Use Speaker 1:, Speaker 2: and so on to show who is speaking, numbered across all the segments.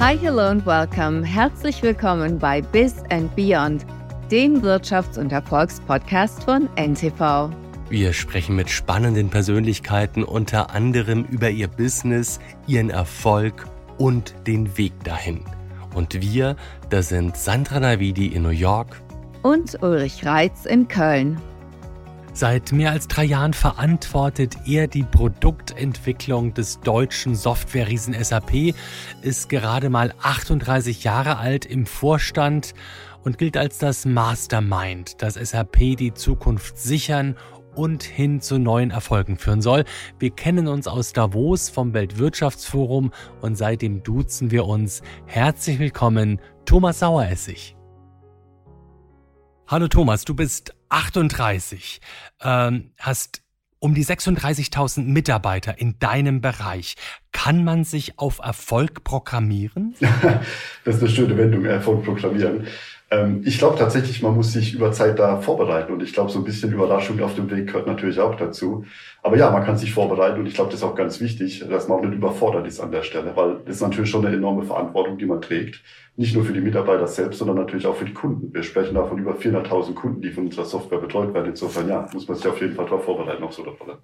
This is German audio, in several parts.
Speaker 1: Hi, hello and welcome. Herzlich willkommen bei Biz and Beyond, dem Wirtschafts- und Erfolgspodcast von NTV.
Speaker 2: Wir sprechen mit spannenden Persönlichkeiten unter anderem über ihr Business, ihren Erfolg und den Weg dahin. Und wir, das sind Sandra Navidi in New York
Speaker 1: und Ulrich Reitz in Köln.
Speaker 2: Seit mehr als drei Jahren verantwortet er die Produktentwicklung des deutschen Softwareriesen SAP, ist gerade mal 38 Jahre alt im Vorstand und gilt als das Mastermind, das SAP die Zukunft sichern und hin zu neuen Erfolgen führen soll. Wir kennen uns aus Davos vom Weltwirtschaftsforum und seitdem duzen wir uns. Herzlich willkommen, Thomas Saueressig. Hallo Thomas, du bist 38, ähm, hast um die 36.000 Mitarbeiter in deinem Bereich. Kann man sich auf Erfolg programmieren?
Speaker 3: das ist eine schöne Wendung, Erfolg programmieren. Ähm, ich glaube tatsächlich, man muss sich über Zeit da vorbereiten und ich glaube, so ein bisschen Überraschung auf dem Weg gehört natürlich auch dazu. Aber ja, man kann sich vorbereiten und ich glaube, das ist auch ganz wichtig, dass man auch nicht überfordert ist an der Stelle, weil das ist natürlich schon eine enorme Verantwortung, die man trägt. Nicht nur für die Mitarbeiter selbst, sondern natürlich auch für die Kunden. Wir sprechen da von über 400.000 Kunden, die von unserer Software betreut werden. Insofern, ja, muss man sich auf jeden Fall darauf vorbereiten, auf so eine Rolle.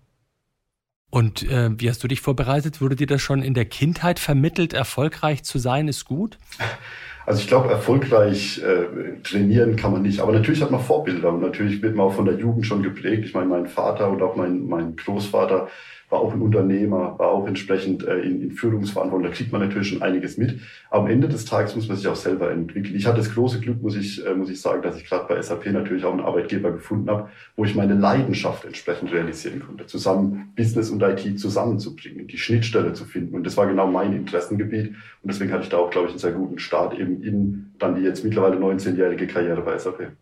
Speaker 2: Und äh, wie hast du dich vorbereitet? Wurde dir das schon in der Kindheit vermittelt, erfolgreich zu sein, ist gut?
Speaker 3: Also ich glaube, erfolgreich äh, trainieren kann man nicht. Aber natürlich hat man Vorbilder und natürlich wird man auch von der Jugend schon geprägt. Ich meine, mein Vater und auch mein, mein Großvater war auch ein Unternehmer, war auch entsprechend äh, in, in Führungsverantwortung. Da kriegt man natürlich schon einiges mit. Aber am Ende des Tages muss man sich auch selber entwickeln. Ich hatte das große Glück, muss ich, äh, muss ich sagen, dass ich gerade bei SAP natürlich auch einen Arbeitgeber gefunden habe, wo ich meine Leidenschaft entsprechend realisieren konnte. Zusammen Business und IT zusammenzubringen, die Schnittstelle zu finden. Und das war genau mein Interessengebiet. Und deswegen hatte ich da auch, glaube ich, einen sehr guten Start eben in dann die jetzt mittlerweile 19-jährige Karriere bei SAP.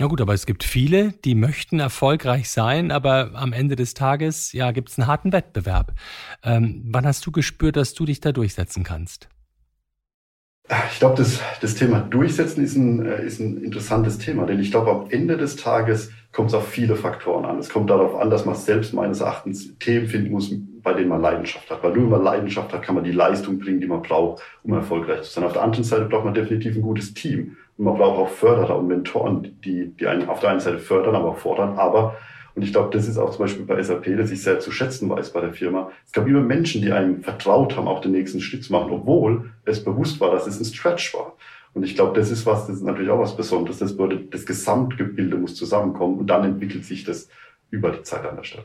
Speaker 2: Na gut, aber es gibt viele, die möchten erfolgreich sein, aber am Ende des Tages, ja, gibt es einen harten Wettbewerb. Ähm, wann hast du gespürt, dass du dich da durchsetzen kannst?
Speaker 3: Ich glaube, das, das Thema Durchsetzen ist ein, äh, ist ein interessantes Thema, denn ich glaube, am Ende des Tages kommt es auf viele Faktoren an. Es kommt darauf an, dass man selbst meines Erachtens Themen finden muss, bei denen man Leidenschaft hat. Weil nur wenn man Leidenschaft hat, kann man die Leistung bringen, die man braucht, um erfolgreich zu sein. Auf der anderen Seite braucht man definitiv ein gutes Team. Man braucht auch Förderer und Mentoren, die, die einen auf der einen Seite fördern, aber auch fordern. Aber, und ich glaube, das ist auch zum Beispiel bei SAP, dass ich sehr zu schätzen weiß bei der Firma. Es gab immer Menschen, die einem vertraut haben, auch den nächsten Schritt zu machen, obwohl es bewusst war, dass es ein Stretch war. Und ich glaube, das ist was, das ist natürlich auch was Besonderes. Das, würde, das Gesamtgebilde muss zusammenkommen und dann entwickelt sich das über die Zeit an der Stelle.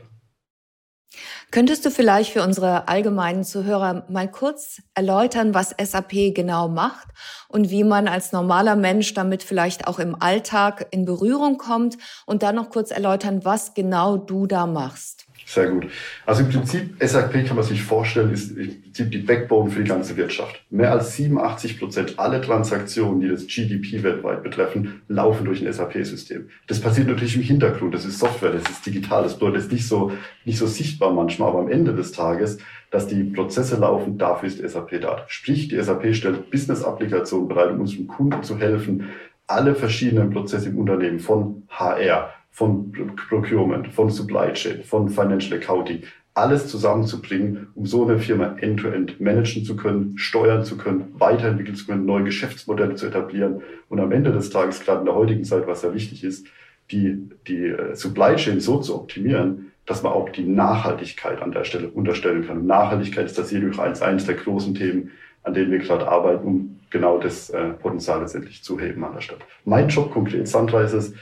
Speaker 1: Könntest du vielleicht für unsere allgemeinen Zuhörer mal kurz erläutern, was SAP genau macht und wie man als normaler Mensch damit vielleicht auch im Alltag in Berührung kommt und dann noch kurz erläutern, was genau du da machst?
Speaker 3: Sehr gut. Also im Prinzip, SAP kann man sich vorstellen, ist im Prinzip die Backbone für die ganze Wirtschaft. Mehr als 87 Prozent aller Transaktionen, die das GDP weltweit betreffen, laufen durch ein SAP-System. Das passiert natürlich im Hintergrund. Das ist Software, das ist digital. Das bedeutet, nicht so, nicht so sichtbar manchmal, aber am Ende des Tages, dass die Prozesse laufen, dafür ist SAP da. Sprich, die SAP stellt Business-Applikationen bereit, um unserem Kunden zu helfen, alle verschiedenen Prozesse im Unternehmen von HR, von Procurement, von Supply Chain, von Financial Accounting, alles zusammenzubringen, um so eine Firma end-to-end -end managen zu können, steuern zu können, weiterentwickeln zu können, neue Geschäftsmodelle zu etablieren und am Ende des Tages, gerade in der heutigen Zeit, was sehr wichtig ist, die, die äh, Supply Chain so zu optimieren, dass man auch die Nachhaltigkeit an der Stelle unterstellen kann. Und Nachhaltigkeit ist das jedoch eins, eines der großen Themen, an denen wir gerade arbeiten, um genau das äh, Potenzial letztendlich zu heben an der Stelle. Mein Job konkret, Sandra, ist es,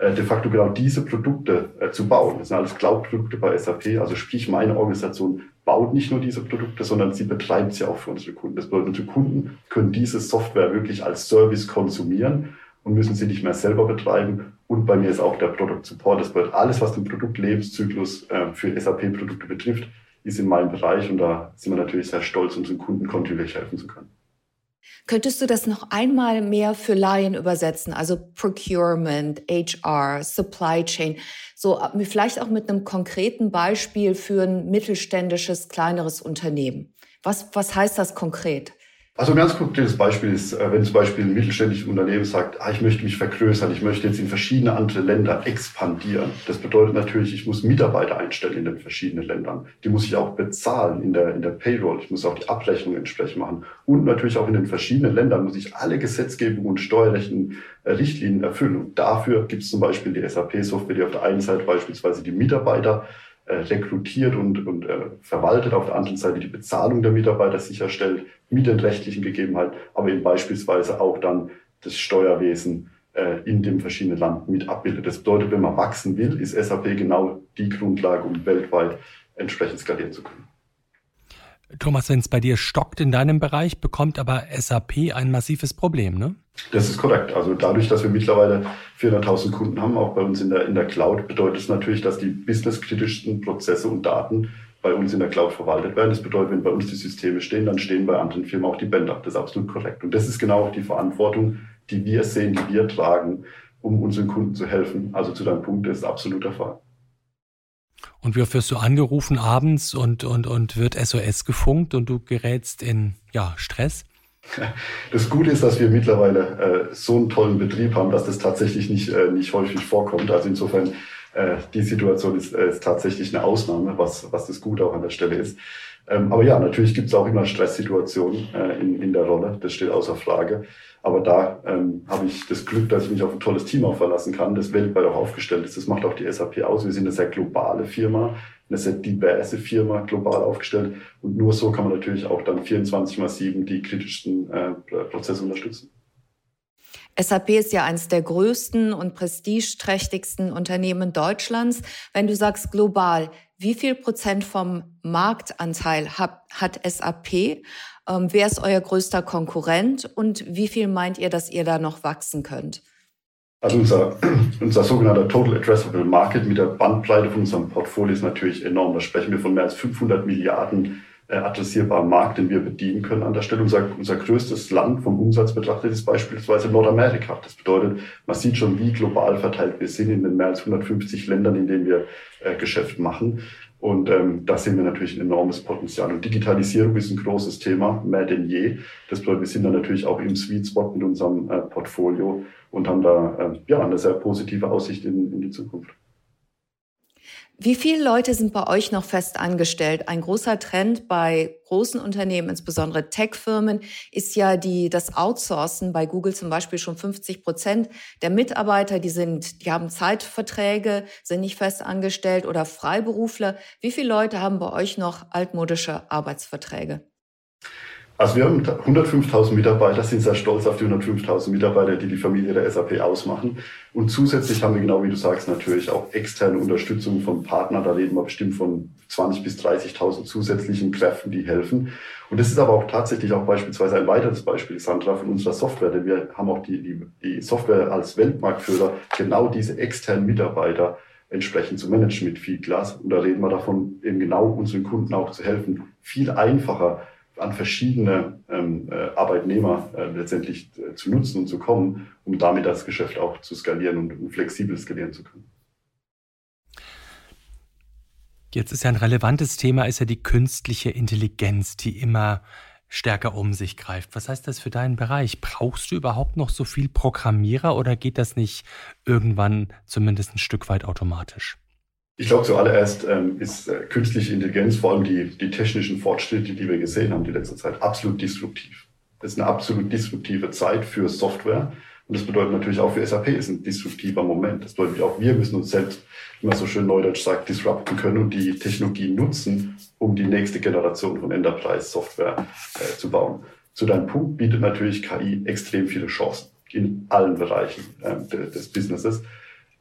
Speaker 3: de facto genau diese Produkte äh, zu bauen. Das sind alles Cloud-Produkte bei SAP. Also sprich, meine Organisation baut nicht nur diese Produkte, sondern sie betreibt sie auch für unsere Kunden. Das bedeutet, unsere Kunden können diese Software wirklich als Service konsumieren und müssen sie nicht mehr selber betreiben. Und bei mir ist auch der Product Support. Das bedeutet, alles, was den Produktlebenszyklus äh, für SAP-Produkte betrifft, ist in meinem Bereich. Und da sind wir natürlich sehr stolz, unseren Kunden kontinuierlich helfen zu können.
Speaker 1: Könntest du das noch einmal mehr für Laien übersetzen? Also Procurement, HR, Supply Chain, so äh, vielleicht auch mit einem konkreten Beispiel für ein mittelständisches, kleineres Unternehmen. Was, was heißt das konkret?
Speaker 3: Also ein ganz konkretes Beispiel ist, äh, wenn zum Beispiel ein mittelständisches Unternehmen sagt, ah, ich möchte mich vergrößern, ich möchte jetzt in verschiedene andere Länder expandieren. Das bedeutet natürlich, ich muss Mitarbeiter einstellen in den verschiedenen Ländern. Die muss ich auch bezahlen in der, in der Payroll. Ich muss auch die Abrechnung entsprechend machen. Und natürlich auch in den verschiedenen Ländern muss ich alle Gesetzgebung und steuerrechten äh, Richtlinien erfüllen. Und dafür gibt es zum Beispiel die SAP-Software, die auf der einen Seite beispielsweise die Mitarbeiter rekrutiert und, und äh, verwaltet, auf der anderen Seite die Bezahlung der Mitarbeiter sicherstellt, mit den rechtlichen Gegebenheiten, aber eben beispielsweise auch dann das Steuerwesen äh, in dem verschiedenen Land mit abbildet. Das bedeutet, wenn man wachsen will, ist SAP genau die Grundlage, um weltweit entsprechend skalieren zu können.
Speaker 2: Thomas, wenn es bei dir stockt in deinem Bereich, bekommt aber SAP ein massives Problem, ne?
Speaker 3: Das ist korrekt. Also dadurch, dass wir mittlerweile 400.000 Kunden haben, auch bei uns in der, in der Cloud, bedeutet es natürlich, dass die businesskritischsten Prozesse und Daten bei uns in der Cloud verwaltet werden. Das bedeutet, wenn bei uns die Systeme stehen, dann stehen bei anderen Firmen auch die Bänder. Das ist absolut korrekt. Und das ist genau auch die Verantwortung, die wir sehen, die wir tragen, um unseren Kunden zu helfen. Also zu deinem Punkt, das ist absolut der Fall.
Speaker 2: Und wie oft wirst du angerufen abends und, und, und wird SOS gefunkt und du gerätst in ja, Stress?
Speaker 3: Das Gute ist, dass wir mittlerweile äh, so einen tollen Betrieb haben, dass das tatsächlich nicht, äh, nicht häufig vorkommt. Also insofern äh, die Situation ist, äh, ist tatsächlich eine Ausnahme, was, was das Gute auch an der Stelle ist. Ähm, aber ja, natürlich gibt es auch immer Stresssituationen äh, in, in der Rolle, das steht außer Frage. Aber da ähm, habe ich das Glück, dass ich mich auf ein tolles Team auch verlassen kann, das weltweit auch aufgestellt ist. Das macht auch die SAP aus. Wir sind eine sehr globale Firma, eine sehr diverse Firma, global aufgestellt. Und nur so kann man natürlich auch dann 24 mal 7 die kritischsten äh, Prozesse unterstützen.
Speaker 1: SAP ist ja eines der größten und prestigeträchtigsten Unternehmen Deutschlands. Wenn du sagst global, wie viel Prozent vom Marktanteil hat, hat SAP? Ähm, wer ist euer größter Konkurrent und wie viel meint ihr, dass ihr da noch wachsen könnt?
Speaker 3: Also unser, unser sogenannter Total Addressable Market mit der Bandbreite von unserem Portfolio ist natürlich enorm. Da sprechen wir von mehr als 500 Milliarden äh, adressierbaren Markt, den wir bedienen können an der Stelle. Unser, unser größtes Land vom Umsatz betrachtet ist beispielsweise Nordamerika. Das bedeutet, man sieht schon, wie global verteilt wir sind in den mehr als 150 Ländern, in denen wir äh, Geschäft machen. Und ähm, da sehen wir natürlich ein enormes Potenzial. Und Digitalisierung ist ein großes Thema, mehr denn je. Das bedeutet, wir sind da natürlich auch im Sweet Spot mit unserem äh, Portfolio und haben da äh, ja eine sehr positive Aussicht in, in die Zukunft.
Speaker 1: Wie viele Leute sind bei euch noch fest angestellt? Ein großer Trend bei großen Unternehmen, insbesondere Tech-Firmen, ist ja die, das Outsourcen. Bei Google zum Beispiel schon 50 Prozent der Mitarbeiter, die sind, die haben Zeitverträge, sind nicht fest angestellt oder Freiberufler. Wie viele Leute haben bei euch noch altmodische Arbeitsverträge?
Speaker 3: Also wir haben 105.000 Mitarbeiter, sind sehr stolz auf die 105.000 Mitarbeiter, die die Familie der SAP ausmachen. Und zusätzlich haben wir genau wie du sagst natürlich auch externe Unterstützung von Partnern. Da reden wir bestimmt von 20.000 bis 30.000 zusätzlichen Kräften, die helfen. Und das ist aber auch tatsächlich auch beispielsweise ein weiteres Beispiel, Sandra, von unserer Software. Denn wir haben auch die, die, die Software als Weltmarktführer genau diese externen Mitarbeiter entsprechend zu managen mit Fieldglass. Und da reden wir davon, eben genau unseren Kunden auch zu helfen, viel einfacher an verschiedene ähm, äh, Arbeitnehmer äh, letztendlich äh, zu nutzen und zu kommen, um damit das Geschäft auch zu skalieren und, und flexibel skalieren zu können.
Speaker 2: Jetzt ist ja ein relevantes Thema, ist ja die künstliche Intelligenz, die immer stärker um sich greift. Was heißt das für deinen Bereich? Brauchst du überhaupt noch so viel Programmierer oder geht das nicht irgendwann zumindest ein Stück weit automatisch?
Speaker 3: Ich glaube, zuallererst ähm, ist äh, künstliche Intelligenz, vor allem die, die technischen Fortschritte, die wir gesehen haben die letzte Zeit, absolut disruptiv. Das ist eine absolut disruptive Zeit für Software. Und das bedeutet natürlich auch für SAP ist ein disruptiver Moment. Das bedeutet auch, wir müssen uns selbst, wie man so schön neudeutsch sagt, disrupten können und die Technologie nutzen, um die nächste Generation von Enterprise-Software äh, zu bauen. Zu deinem Punkt bietet natürlich KI extrem viele Chancen in allen Bereichen äh, des Businesses.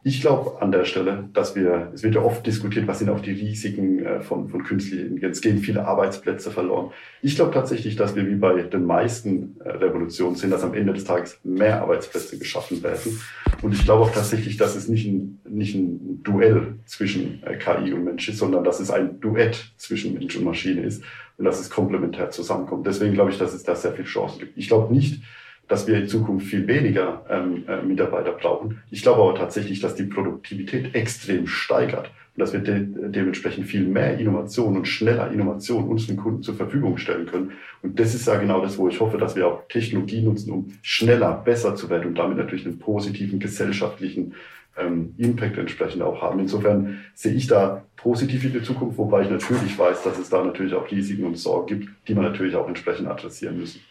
Speaker 3: Ich glaube an der Stelle, dass wir, es wird ja oft diskutiert, was sind auch die Risiken äh, von, von künstlicher Intelligenz, gehen viele Arbeitsplätze verloren. Ich glaube tatsächlich, dass wir wie bei den meisten äh, Revolutionen sehen, dass am Ende des Tages mehr Arbeitsplätze geschaffen werden. Und ich glaube auch tatsächlich, dass es nicht ein, nicht ein Duell zwischen äh, KI und Mensch ist, sondern dass es ein Duett zwischen Mensch und Maschine ist und dass es komplementär zusammenkommt. Deswegen glaube ich, dass es da sehr viel Chancen gibt. Ich glaube nicht, dass wir in Zukunft viel weniger ähm, äh, Mitarbeiter brauchen. Ich glaube aber tatsächlich, dass die Produktivität extrem steigert. und dass wir de dementsprechend viel mehr Innovation und schneller Innovation unseren Kunden zur Verfügung stellen können. Und das ist ja genau das, wo ich hoffe, dass wir auch Technologie nutzen, um schneller, besser zu werden und damit natürlich einen positiven gesellschaftlichen ähm, Impact entsprechend auch haben. Insofern sehe ich da positiv in die Zukunft, wobei ich natürlich weiß, dass es da natürlich auch Risiken und Sorgen gibt, die man natürlich auch entsprechend adressieren müssen.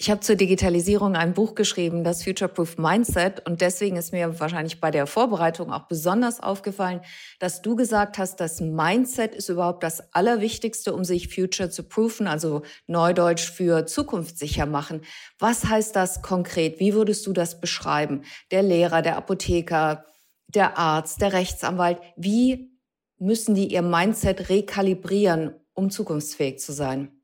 Speaker 1: Ich habe zur Digitalisierung ein Buch geschrieben, das Future-Proof Mindset. Und deswegen ist mir wahrscheinlich bei der Vorbereitung auch besonders aufgefallen, dass du gesagt hast, das Mindset ist überhaupt das Allerwichtigste, um sich future zu proofen, also Neudeutsch für zukunftssicher machen. Was heißt das konkret? Wie würdest du das beschreiben? Der Lehrer, der Apotheker, der Arzt, der Rechtsanwalt, wie müssen die ihr Mindset rekalibrieren, um zukunftsfähig zu sein?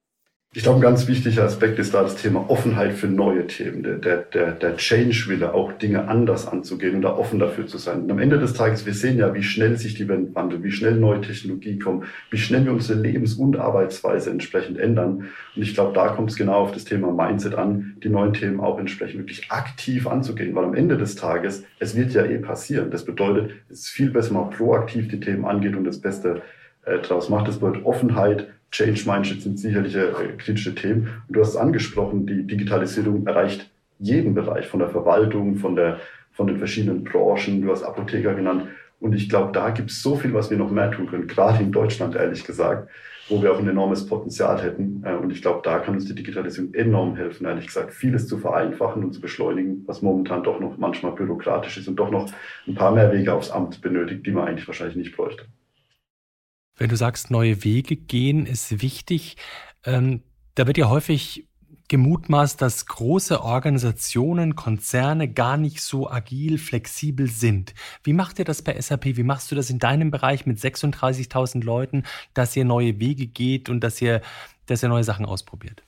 Speaker 3: Ich glaube, ein ganz wichtiger Aspekt ist da das Thema Offenheit für neue Themen, der, der, der, Change-Wille, auch Dinge anders anzugehen und da offen dafür zu sein. Und am Ende des Tages, wir sehen ja, wie schnell sich die Welt wandelt, wie schnell neue Technologie kommen, wie schnell wir unsere Lebens- und Arbeitsweise entsprechend ändern. Und ich glaube, da kommt es genau auf das Thema Mindset an, die neuen Themen auch entsprechend wirklich aktiv anzugehen, weil am Ende des Tages, es wird ja eh passieren. Das bedeutet, es ist viel besser, mal proaktiv die Themen angeht und das Beste äh, daraus macht. Das bedeutet Offenheit, Change Mindset sind sicherlich äh, kritische Themen. Und du hast es angesprochen, die Digitalisierung erreicht jeden Bereich, von der Verwaltung, von, der, von den verschiedenen Branchen. Du hast Apotheker genannt. Und ich glaube, da gibt es so viel, was wir noch mehr tun können, gerade in Deutschland, ehrlich gesagt, wo wir auch ein enormes Potenzial hätten. Äh, und ich glaube, da kann uns die Digitalisierung enorm helfen, ehrlich gesagt, vieles zu vereinfachen und zu beschleunigen, was momentan doch noch manchmal bürokratisch ist und doch noch ein paar mehr Wege aufs Amt benötigt, die man eigentlich wahrscheinlich nicht bräuchte.
Speaker 2: Wenn du sagst, neue Wege gehen ist wichtig, ähm, da wird ja häufig gemutmaßt, dass große Organisationen, Konzerne gar nicht so agil, flexibel sind. Wie macht ihr das bei SAP? Wie machst du das in deinem Bereich mit 36.000 Leuten, dass ihr neue Wege geht und dass ihr, dass ihr neue Sachen ausprobiert?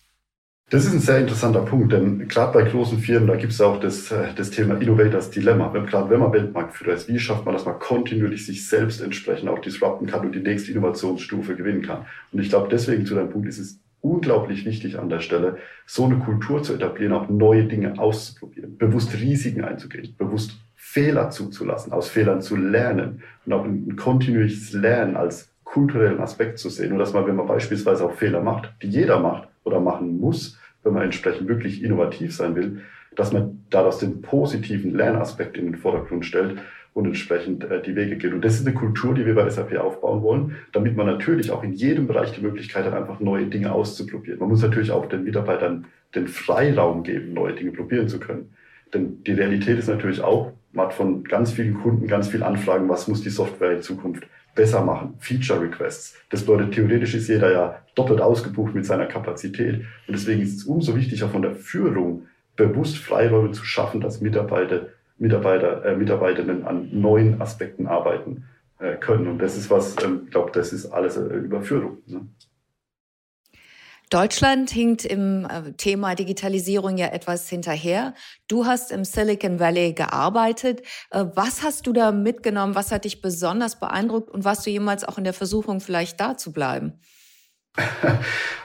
Speaker 3: Das ist ein sehr interessanter Punkt, denn gerade bei großen Firmen, da gibt es auch das, äh, das Thema Innovators Dilemma. Gerade wenn man Weltmarktführer ist, wie schafft man, dass man kontinuierlich sich selbst entsprechend auch disrupten kann und die nächste Innovationsstufe gewinnen kann. Und ich glaube, deswegen zu deinem Punkt ist es unglaublich wichtig an der Stelle, so eine Kultur zu etablieren, auch neue Dinge auszuprobieren, bewusst Risiken einzugehen, bewusst Fehler zuzulassen, aus Fehlern zu lernen und auch ein kontinuierliches Lernen als kulturellen Aspekt zu sehen. Und dass man, wenn man beispielsweise auch Fehler macht, die jeder macht, oder machen muss, wenn man entsprechend wirklich innovativ sein will, dass man daraus den positiven Lernaspekt in den Vordergrund stellt und entsprechend äh, die Wege geht. Und das ist eine Kultur, die wir bei SAP aufbauen wollen, damit man natürlich auch in jedem Bereich die Möglichkeit hat, einfach neue Dinge auszuprobieren. Man muss natürlich auch den Mitarbeitern den Freiraum geben, neue Dinge probieren zu können. Denn die Realität ist natürlich auch, man hat von ganz vielen Kunden ganz viel Anfragen, was muss die Software in Zukunft besser machen, Feature Requests. Das bedeutet, theoretisch ist jeder ja doppelt ausgebucht mit seiner Kapazität. Und deswegen ist es umso wichtiger von der Führung bewusst Freiräume zu schaffen, dass Mitarbeiter, Mitarbeiter, äh, Mitarbeiterinnen an neuen Aspekten arbeiten äh, können. Und das ist was, ähm, ich glaube, das ist alles äh, Überführung. Ne?
Speaker 1: Deutschland hinkt im äh, Thema Digitalisierung ja etwas hinterher. Du hast im Silicon Valley gearbeitet. Äh, was hast du da mitgenommen? Was hat dich besonders beeindruckt? Und warst du jemals auch in der Versuchung, vielleicht da zu bleiben?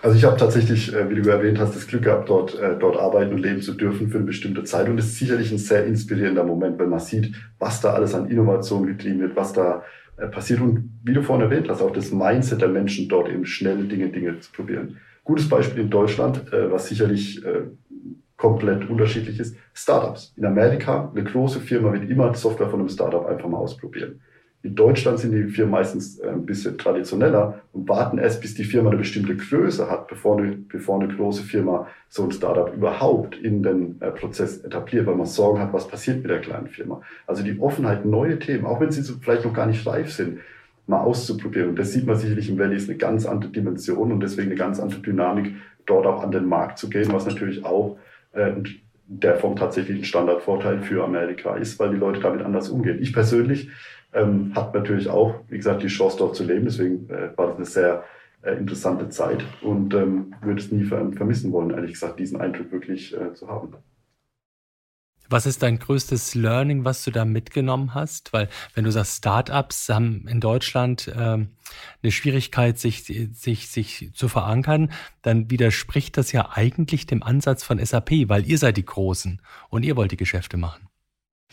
Speaker 3: Also ich habe tatsächlich, äh, wie du erwähnt hast, das Glück gehabt, dort, dort arbeiten und leben zu dürfen für eine bestimmte Zeit. Und es ist sicherlich ein sehr inspirierender Moment, wenn man sieht, was da alles an Innovation getrieben wird, was da passiert. Und wie du vorhin erwähnt hast, auch das Mindset der Menschen dort eben schnelle Dinge, Dinge zu probieren. Gutes Beispiel in Deutschland, äh, was sicherlich äh, komplett unterschiedlich ist, Startups. In Amerika, eine große Firma wird immer Software von einem Startup einfach mal ausprobieren. In Deutschland sind die Firmen meistens äh, ein bisschen traditioneller und warten erst, bis die Firma eine bestimmte Größe hat, bevor eine, bevor eine große Firma so ein Startup überhaupt in den äh, Prozess etabliert, weil man Sorgen hat, was passiert mit der kleinen Firma. Also die Offenheit, neue Themen, auch wenn sie so vielleicht noch gar nicht reif sind, mal auszuprobieren. Und das sieht man sicherlich im Valley ist eine ganz andere Dimension und deswegen eine ganz andere Dynamik, dort auch an den Markt zu gehen, was natürlich auch äh, der Form tatsächlich ein Standardvorteil für Amerika ist, weil die Leute damit anders umgehen. Ich persönlich ähm, habe natürlich auch, wie gesagt, die Chance dort zu leben, deswegen äh, war das eine sehr äh, interessante Zeit und ähm, würde es nie vermissen wollen, ehrlich gesagt, diesen Eindruck wirklich äh, zu haben.
Speaker 2: Was ist dein größtes Learning, was du da mitgenommen hast? Weil wenn du sagst, Startups haben in Deutschland ähm, eine Schwierigkeit, sich, sich, sich zu verankern, dann widerspricht das ja eigentlich dem Ansatz von SAP, weil ihr seid die Großen und ihr wollt die Geschäfte machen.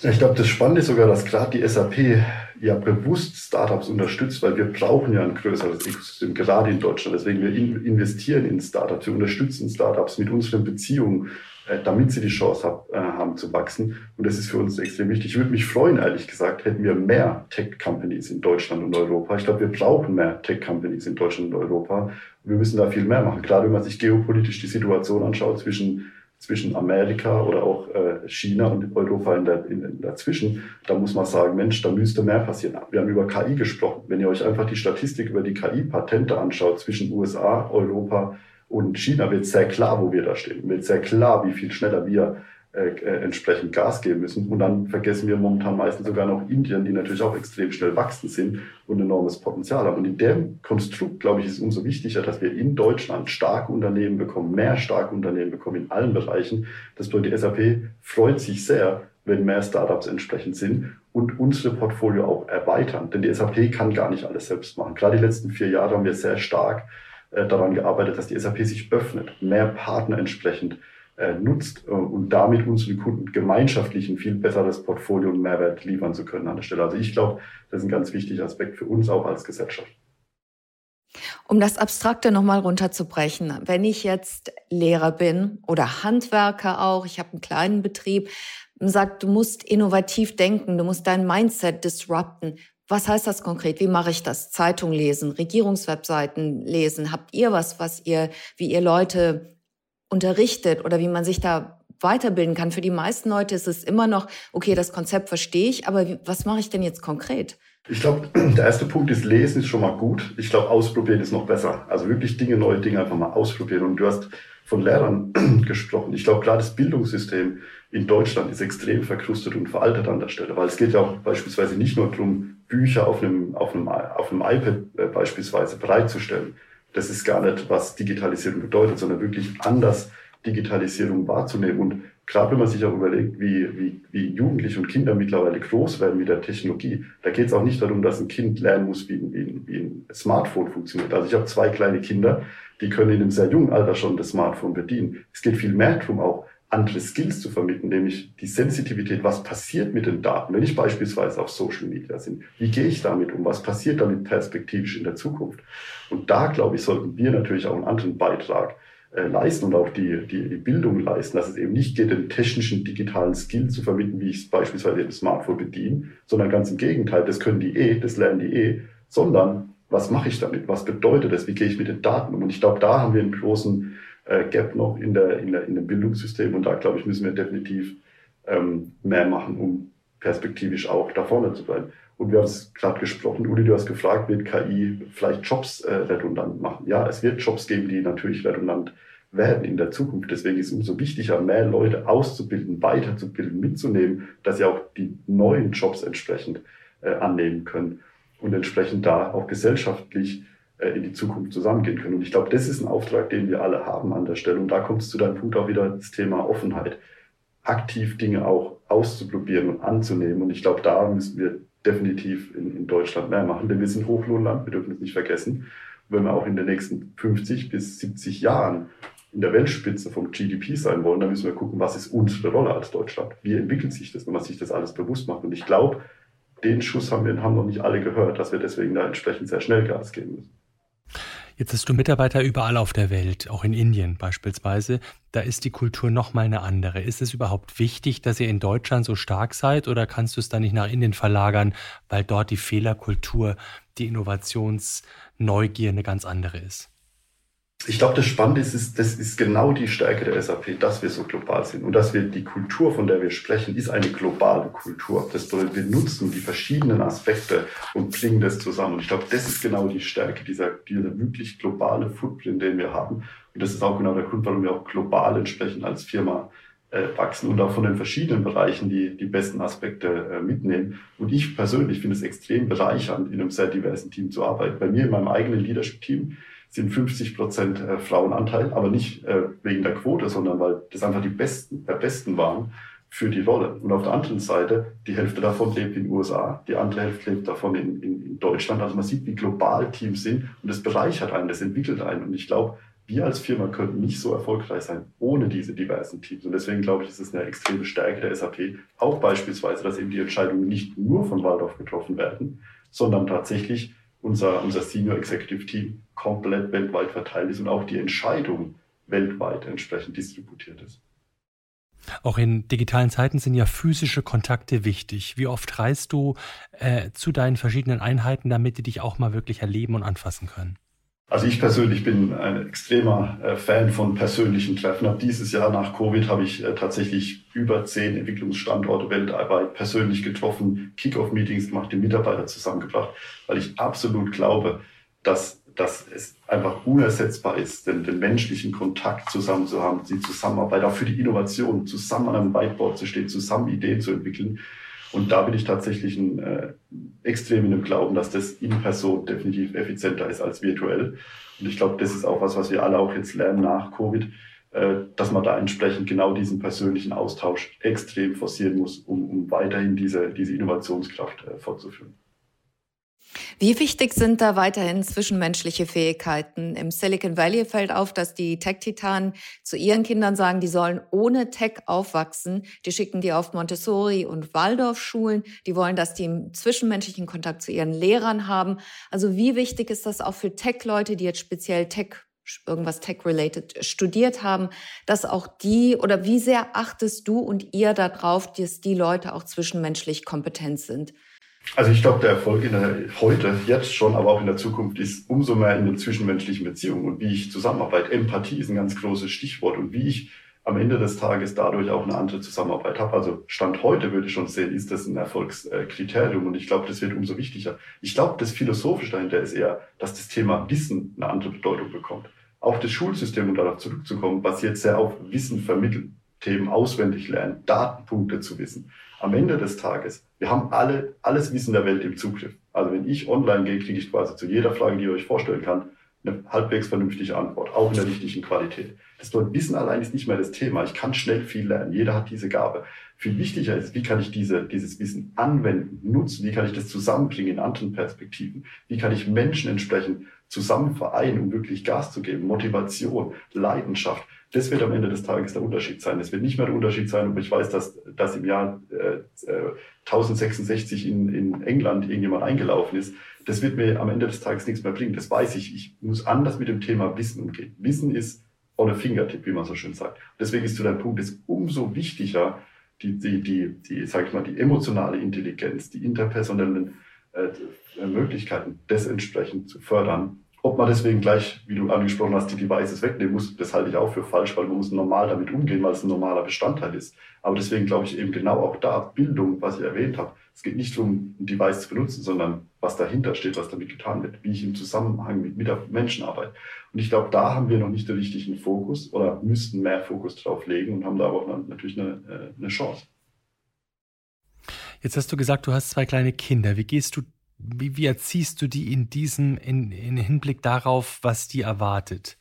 Speaker 3: Ich glaube, das Spannende ist sogar, dass gerade die SAP ja bewusst Startups unterstützt, weil wir brauchen ja ein größeres Ökosystem, gerade in Deutschland. Deswegen wir investieren in Startups, wir unterstützen Startups mit unseren Beziehungen, damit sie die Chance hab, äh, haben zu wachsen. Und das ist für uns extrem wichtig. Ich würde mich freuen, ehrlich gesagt, hätten wir mehr Tech-Companies in Deutschland und Europa. Ich glaube, wir brauchen mehr Tech-Companies in Deutschland und Europa. wir müssen da viel mehr machen. Gerade wenn man sich geopolitisch die Situation anschaut zwischen zwischen Amerika oder auch äh, China und Europa in der, in, in dazwischen, da muss man sagen, Mensch, da müsste mehr passieren. Wir haben über KI gesprochen. Wenn ihr euch einfach die Statistik über die KI-Patente anschaut zwischen USA, Europa und China, wird sehr klar, wo wir da stehen. Wird sehr klar, wie viel schneller wir äh, äh, entsprechend Gas geben müssen. Und dann vergessen wir momentan meistens sogar noch Indien, die natürlich auch extrem schnell wachsen sind und enormes Potenzial haben. Und in dem Konstrukt, glaube ich, ist es umso wichtiger, dass wir in Deutschland starke Unternehmen bekommen, mehr starke Unternehmen bekommen in allen Bereichen. Das bedeutet, die SAP freut sich sehr, wenn mehr Startups entsprechend sind und unsere Portfolio auch erweitern. Denn die SAP kann gar nicht alles selbst machen. Gerade die letzten vier Jahre haben wir sehr stark äh, daran gearbeitet, dass die SAP sich öffnet, mehr Partner entsprechend äh, nutzt äh, und damit unseren Kunden gemeinschaftlich ein viel besseres Portfolio und Mehrwert liefern zu können an der Stelle. Also ich glaube, das ist ein ganz wichtiger Aspekt für uns auch als Gesellschaft.
Speaker 1: Um das Abstrakte nochmal runterzubrechen, wenn ich jetzt Lehrer bin oder Handwerker auch, ich habe einen kleinen Betrieb, sagt, du musst innovativ denken, du musst dein Mindset disrupten. Was heißt das konkret? Wie mache ich das? Zeitung lesen, Regierungswebseiten lesen. Habt ihr was, was ihr, wie ihr Leute unterrichtet oder wie man sich da weiterbilden kann. Für die meisten Leute ist es immer noch, okay, das Konzept verstehe ich, aber was mache ich denn jetzt konkret?
Speaker 3: Ich glaube, der erste Punkt ist, lesen ist schon mal gut. Ich glaube, ausprobieren ist noch besser. Also wirklich Dinge, neue Dinge einfach mal ausprobieren. Und du hast von Lehrern gesprochen. Ich glaube, gerade das Bildungssystem in Deutschland ist extrem verkrustet und veraltet an der Stelle, weil es geht ja auch beispielsweise nicht nur darum, Bücher auf einem, auf einem, auf einem iPad äh, beispielsweise bereitzustellen, das ist gar nicht, was Digitalisierung bedeutet, sondern wirklich anders Digitalisierung wahrzunehmen. Und gerade wenn man sich auch überlegt, wie, wie, wie Jugendliche und Kinder mittlerweile groß werden mit der Technologie, da geht es auch nicht darum, dass ein Kind lernen muss, wie, wie, wie ein Smartphone funktioniert. Also ich habe zwei kleine Kinder, die können in einem sehr jungen Alter schon das Smartphone bedienen. Es geht viel mehr darum, auch andere Skills zu vermitteln, nämlich die Sensitivität, was passiert mit den Daten, wenn ich beispielsweise auf Social Media bin, wie gehe ich damit um, was passiert damit perspektivisch in der Zukunft. Und da, glaube ich, sollten wir natürlich auch einen anderen Beitrag äh, leisten und auch die, die, die Bildung leisten, dass es eben nicht geht, den technischen, digitalen Skill zu vermitteln, wie ich es beispielsweise im Smartphone bediene, sondern ganz im Gegenteil, das können die eh, das lernen die eh, sondern was mache ich damit, was bedeutet das, wie gehe ich mit den Daten um. Und ich glaube, da haben wir einen großen äh, Gap noch in, der, in, der, in dem Bildungssystem. Und da, glaube ich, müssen wir definitiv ähm, mehr machen, um perspektivisch auch da vorne zu bleiben. Und wir haben es gerade gesprochen, Uli, du hast gefragt, wird KI vielleicht Jobs äh, redundant machen? Ja, es wird Jobs geben, die natürlich redundant werden in der Zukunft. Deswegen ist es umso wichtiger, mehr Leute auszubilden, weiterzubilden, mitzunehmen, dass sie auch die neuen Jobs entsprechend äh, annehmen können und entsprechend da auch gesellschaftlich in die Zukunft zusammengehen können. Und ich glaube, das ist ein Auftrag, den wir alle haben an der Stelle. Und da kommt es zu deinem Punkt auch wieder das Thema Offenheit. Aktiv Dinge auch auszuprobieren und anzunehmen. Und ich glaube, da müssen wir definitiv in, in Deutschland mehr machen, denn wir sind Hochlohnland, wir dürfen es nicht vergessen. Und wenn wir auch in den nächsten 50 bis 70 Jahren in der Weltspitze vom GDP sein wollen, dann müssen wir gucken, was ist unsere Rolle als Deutschland? Wie entwickelt sich das, wenn man sich das alles bewusst macht? Und ich glaube, den Schuss haben wir haben noch nicht alle gehört, dass wir deswegen da entsprechend sehr schnell Gas geben müssen.
Speaker 2: Jetzt hast du Mitarbeiter überall auf der Welt, auch in Indien beispielsweise. Da ist die Kultur nochmal eine andere. Ist es überhaupt wichtig, dass ihr in Deutschland so stark seid oder kannst du es dann nicht nach Indien verlagern, weil dort die Fehlerkultur, die Innovationsneugier eine ganz andere ist?
Speaker 3: Ich glaube, das Spannende ist, ist, das ist genau die Stärke der SAP, dass wir so global sind und dass wir die Kultur, von der wir sprechen, ist eine globale Kultur. Das bedeutet, wir nutzen die verschiedenen Aspekte und bringen das zusammen. Und ich glaube, das ist genau die Stärke dieser, dieser wirklich globale Footprint, den wir haben. Und das ist auch genau der Grund, warum wir auch global entsprechend als Firma äh, wachsen und auch von den verschiedenen Bereichen die, die besten Aspekte äh, mitnehmen. Und ich persönlich finde es extrem bereichernd, in einem sehr diversen Team zu arbeiten. Bei mir in meinem eigenen Leadership-Team sind 50 Prozent äh, Frauenanteil, aber nicht äh, wegen der Quote, sondern weil das einfach die Besten der Besten waren für die Rolle. Und auf der anderen Seite, die Hälfte davon lebt in den USA, die andere Hälfte lebt davon in, in, in Deutschland. Also man sieht, wie global Teams sind und das bereichert einen, das entwickelt einen. Und ich glaube, wir als Firma könnten nicht so erfolgreich sein ohne diese diversen Teams. Und deswegen glaube ich, ist es eine extreme Stärke der SAP, auch beispielsweise, dass eben die Entscheidungen nicht nur von Waldorf getroffen werden, sondern tatsächlich unser, unser Senior Executive Team komplett weltweit verteilt ist und auch die Entscheidung weltweit entsprechend distributiert ist.
Speaker 2: Auch in digitalen Zeiten sind ja physische Kontakte wichtig. Wie oft reist du äh, zu deinen verschiedenen Einheiten, damit die dich auch mal wirklich erleben und anfassen können?
Speaker 3: Also ich persönlich bin ein extremer äh, Fan von persönlichen Treffen. Ab dieses Jahr nach Covid habe ich äh, tatsächlich über zehn Entwicklungsstandorte weltweit persönlich getroffen, Kick-off-Meetings gemacht, die Mitarbeiter zusammengebracht, weil ich absolut glaube, dass, dass es einfach unersetzbar ist, den, den menschlichen Kontakt zusammen zu haben, die Zusammenarbeit, auch für die Innovation, zusammen an einem Whiteboard zu stehen, zusammen Ideen zu entwickeln. Und da bin ich tatsächlich ein, äh, extrem in dem Glauben, dass das in Person definitiv effizienter ist als virtuell. Und ich glaube, das ist auch was, was wir alle auch jetzt lernen nach Covid, äh, dass man da entsprechend genau diesen persönlichen Austausch extrem forcieren muss, um, um weiterhin diese, diese Innovationskraft äh, fortzuführen.
Speaker 1: Wie wichtig sind da weiterhin zwischenmenschliche Fähigkeiten? Im Silicon Valley fällt auf, dass die Tech-Titanen zu ihren Kindern sagen, die sollen ohne Tech aufwachsen. Die schicken die auf Montessori- und Waldorfschulen. Die wollen, dass die einen zwischenmenschlichen Kontakt zu ihren Lehrern haben. Also wie wichtig ist das auch für Tech-Leute, die jetzt speziell Tech irgendwas Tech-related studiert haben, dass auch die oder wie sehr achtest du und ihr darauf, dass die Leute auch zwischenmenschlich kompetent sind?
Speaker 3: Also ich glaube, der Erfolg in der, heute, jetzt schon, aber auch in der Zukunft ist umso mehr in den zwischenmenschlichen Beziehungen und wie ich zusammenarbeite. Empathie ist ein ganz großes Stichwort und wie ich am Ende des Tages dadurch auch eine andere Zusammenarbeit habe. Also Stand heute würde ich schon sehen, ist das ein Erfolgskriterium und ich glaube, das wird umso wichtiger. Ich glaube, das Philosophische dahinter ist eher, dass das Thema Wissen eine andere Bedeutung bekommt. Auch das Schulsystem, um darauf zurückzukommen, basiert sehr auf Wissen vermitteln, Themen auswendig lernen, Datenpunkte zu wissen am Ende des Tages, wir haben alle, alles Wissen der Welt im Zugriff. Also wenn ich online gehe, kriege ich quasi zu jeder Frage, die ihr euch vorstellen kann, eine halbwegs vernünftige Antwort, auch in der richtigen Qualität. Das Wissen allein ist nicht mehr das Thema. Ich kann schnell viel lernen. Jeder hat diese Gabe. Viel wichtiger ist, wie kann ich diese, dieses Wissen anwenden, nutzen? Wie kann ich das zusammenbringen in anderen Perspektiven? Wie kann ich Menschen entsprechend zusammen vereinen, um wirklich Gas zu geben? Motivation, Leidenschaft. Das wird am Ende des Tages der Unterschied sein. Es wird nicht mehr der Unterschied sein, ob ich weiß, dass, dass im Jahr äh, 1066 äh, in, in England irgendjemand eingelaufen ist. Das wird mir am Ende des Tages nichts mehr bringen. Das weiß ich. Ich muss anders mit dem Thema Wissen umgehen. Wissen ist on a fingertip, wie man so schön sagt. Deswegen ist zu deinem Punkt ist umso wichtiger, die, die, die, die, sag ich mal, die emotionale Intelligenz, die interpersonellen äh, Möglichkeiten, das entsprechend zu fördern ob man deswegen gleich, wie du angesprochen hast, die Devices wegnehmen muss, das halte ich auch für falsch, weil man muss normal damit umgehen, weil es ein normaler Bestandteil ist. Aber deswegen glaube ich eben genau auch da, Bildung, was ich erwähnt habe. Es geht nicht darum, ein Device zu benutzen, sondern was dahinter steht, was damit getan wird, wie ich im Zusammenhang mit, mit der Menschen arbeite. Und ich glaube, da haben wir noch nicht den richtigen Fokus oder müssten mehr Fokus drauf legen und haben da aber auch natürlich eine, äh, eine Chance.
Speaker 2: Jetzt hast du gesagt, du hast zwei kleine Kinder. Wie gehst du wie, wie erziehst du die in diesem, in, in Hinblick darauf, was die erwartet?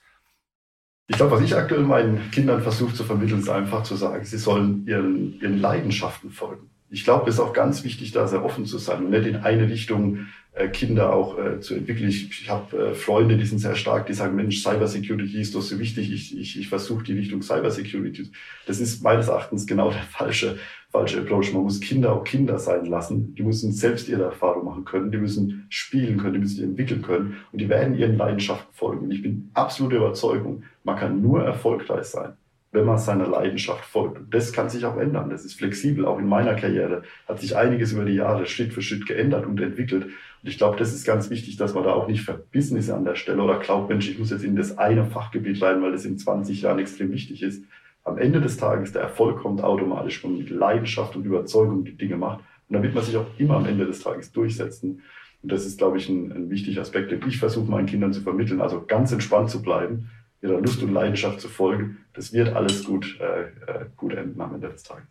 Speaker 3: Ich glaube, was ich aktuell meinen Kindern versuche zu vermitteln, ist einfach zu sagen, sie sollen ihren, ihren Leidenschaften folgen. Ich glaube, es ist auch ganz wichtig, da sehr offen zu sein und nicht in eine Richtung äh, Kinder auch äh, zu entwickeln. Ich, ich habe äh, Freunde, die sind sehr stark, die sagen, Mensch, Cybersecurity ist doch so wichtig, ich, ich, ich versuche die Richtung Cybersecurity. Das ist meines Erachtens genau der falsche falsche Approach. Man muss Kinder auch Kinder sein lassen. Die müssen selbst ihre Erfahrung machen können. Die müssen spielen können. Die müssen entwickeln können. Und die werden ihren Leidenschaften folgen. Und ich bin absolut Überzeugung, man kann nur erfolgreich sein, wenn man seiner Leidenschaft folgt. Und das kann sich auch ändern. Das ist flexibel. Auch in meiner Karriere hat sich einiges über die Jahre Schritt für Schritt geändert und entwickelt. Und ich glaube, das ist ganz wichtig, dass man da auch nicht verbissen ist an der Stelle oder glaubt, Mensch, ich muss jetzt in das eine Fachgebiet rein, weil das in 20 Jahren extrem wichtig ist am Ende des Tages, der Erfolg kommt automatisch, wenn man mit Leidenschaft und Überzeugung die Dinge macht. Und wird man sich auch immer am Ende des Tages durchsetzen. Und das ist, glaube ich, ein, ein wichtiger Aspekt, den ich versuche meinen Kindern zu vermitteln. Also ganz entspannt zu bleiben, ihrer Lust und Leidenschaft zu folgen. Das wird alles gut, äh, äh gut enden am Ende des Tages.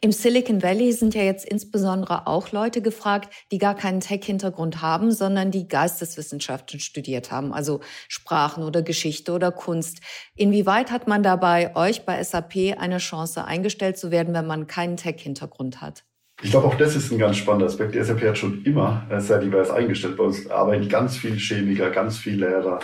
Speaker 1: Im Silicon Valley sind ja jetzt insbesondere auch Leute gefragt, die gar keinen Tech-Hintergrund haben, sondern die Geisteswissenschaften studiert haben, also Sprachen oder Geschichte oder Kunst. Inwieweit hat man da bei euch bei SAP eine Chance eingestellt zu werden, wenn man keinen Tech-Hintergrund hat?
Speaker 3: Ich glaube, auch das ist ein ganz spannender Aspekt. Die SAP hat schon immer sehr divers eingestellt. Bei uns arbeiten ganz viele Chemiker, ganz viele Lehrer,